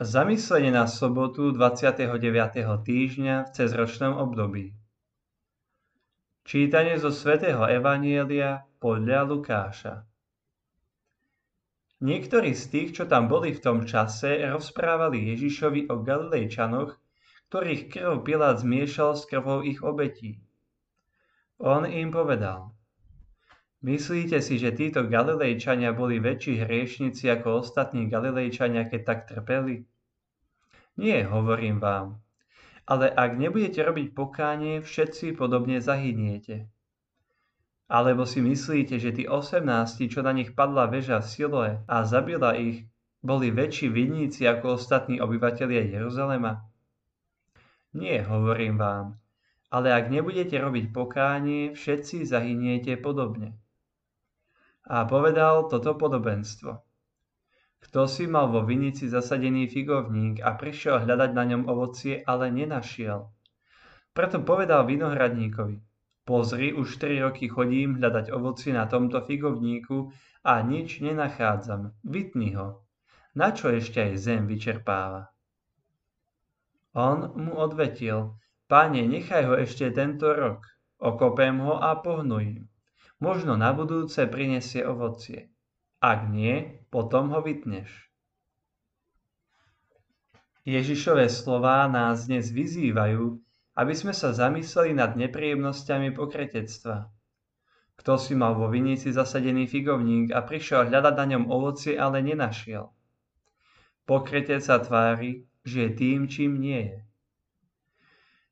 Zamyslenie na sobotu 29. týždňa v cezročnom období. Čítanie zo svätého Evanielia podľa Lukáša. Niektorí z tých, čo tam boli v tom čase, rozprávali Ježišovi o Galilejčanoch, ktorých krv Pilát zmiešal s krvou ich obetí. On im povedal, Myslíte si, že títo Galilejčania boli väčší hriešnici ako ostatní Galilejčania, keď tak trpeli? Nie, hovorím vám. Ale ak nebudete robiť pokánie, všetci podobne zahyniete. Alebo si myslíte, že tí osemnácti, čo na nich padla väža v Siloe a zabila ich, boli väčší vinníci ako ostatní obyvatelia Jeruzalema? Nie, hovorím vám. Ale ak nebudete robiť pokánie, všetci zahyniete podobne a povedal toto podobenstvo. Kto si mal vo vinici zasadený figovník a prišiel hľadať na ňom ovocie, ale nenašiel. Preto povedal vinohradníkovi, pozri, už 4 roky chodím hľadať ovocie na tomto figovníku a nič nenachádzam, vytni ho. Na čo ešte aj zem vyčerpáva? On mu odvetil, páne, nechaj ho ešte tento rok, okopem ho a pohnujem. Možno na budúce prinesie ovocie. Ak nie, potom ho vytneš. Ježišové slová nás dnes vyzývajú, aby sme sa zamysleli nad nepríjemnosťami pokretectva. Kto si mal vo vinici zasadený figovník a prišiel hľadať na ňom ovocie, ale nenašiel. Pokretec sa tvári, že je tým, čím nie je.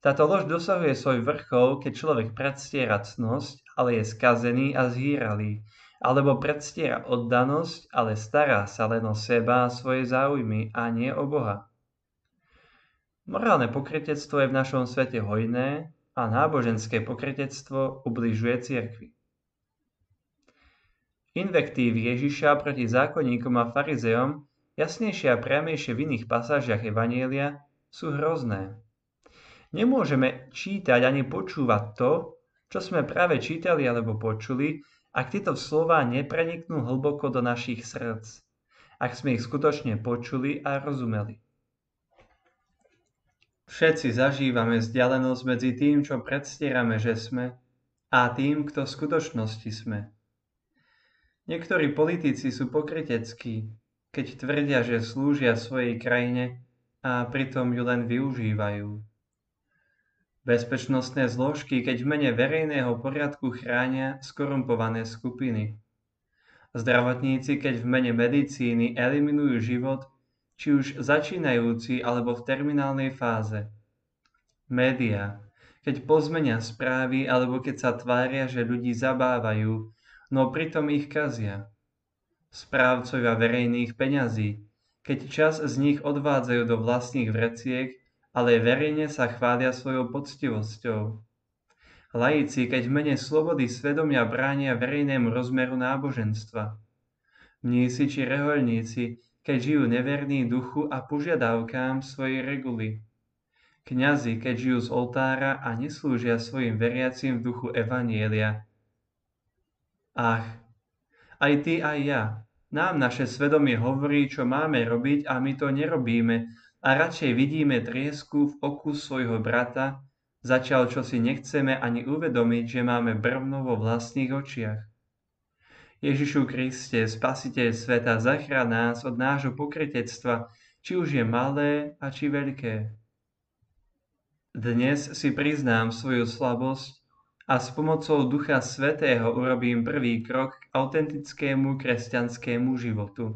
Táto lož dosahuje svoj vrchol, keď človek predstiera cnosť, ale je skazený a zhýralý, alebo predstiera oddanosť, ale stará sa len o seba a svoje záujmy a nie o Boha. Morálne pokretectvo je v našom svete hojné a náboženské pokretectvo ubližuje cirkvi. Invektívy Ježiša proti zákonníkom a farizejom, jasnejšie a priamejšie v iných pasážiach Evanielia, sú hrozné. Nemôžeme čítať ani počúvať to, čo sme práve čítali alebo počuli, ak tieto slova nepreniknú hlboko do našich srdc, ak sme ich skutočne počuli a rozumeli. Všetci zažívame vzdialenosť medzi tým, čo predstierame, že sme, a tým, kto v skutočnosti sme. Niektorí politici sú pokryteckí, keď tvrdia, že slúžia svojej krajine a pritom ju len využívajú. Bezpečnostné zložky keď v mene verejného poriadku chránia skorumpované skupiny. Zdravotníci keď v mene medicíny eliminujú život, či už začínajúci alebo v terminálnej fáze. Média, keď pozmenia správy alebo keď sa tvária, že ľudí zabávajú, no pritom ich kazia. Správcovia verejných peňazí, keď čas z nich odvádzajú do vlastných vreciek ale verejne sa chvália svojou poctivosťou. Laici, keď v mene slobody svedomia bránia verejnému rozmeru náboženstva. Mnísi či rehoľníci, keď žijú neverní duchu a požiadavkám svojej reguly. Kňazi, keď žijú z oltára a neslúžia svojim veriacim v duchu Evanielia. Ach, aj ty, aj ja. Nám naše svedomie hovorí, čo máme robiť a my to nerobíme, a radšej vidíme triesku v oku svojho brata, začal čo si nechceme ani uvedomiť, že máme brvno vo vlastných očiach. Ježišu Kriste, Spasiteľ sveta, zachrán nás od nášho pokrytectva, či už je malé a či veľké. Dnes si priznám svoju slabosť a s pomocou Ducha Svetého urobím prvý krok k autentickému kresťanskému životu.